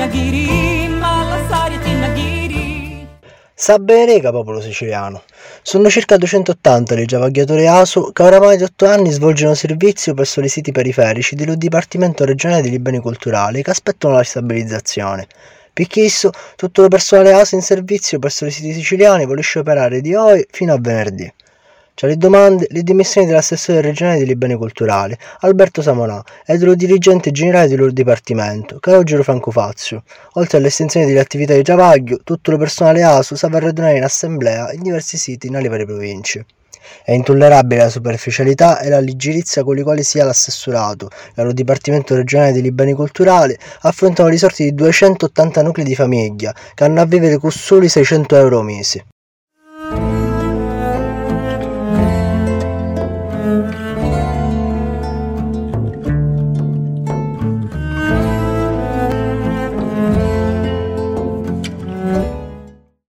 Cinnagiri, Malasaria Cinnagiri. Sabberega, popolo siciliano. Sono circa 280 le giavaghiatori ASU che oramai da 8 anni svolgono servizio presso i siti periferici del Dipartimento regionale dei beni culturali che aspettano la stabilizzazione. Picchisso, tutto il personale ASU in servizio presso i siti siciliani vuole operare di oggi fino a venerdì. Tra le domande, le dimissioni dell'assessore regionale dei beni culturali, Alberto Samonà, e dello dirigente generale del loro dipartimento, Calogero Franco Fazio. Oltre all'estensione delle attività di travaglio, tutto il personale ASU sa radunare in assemblea in diversi siti nelle varie province. È intollerabile la superficialità e la leggerizia con le quali sia l'assessorato e lo Dipartimento regionale dei beni culturali affrontano le sorti di 280 nuclei di famiglia che hanno a vivere con soli 600 euro mesi.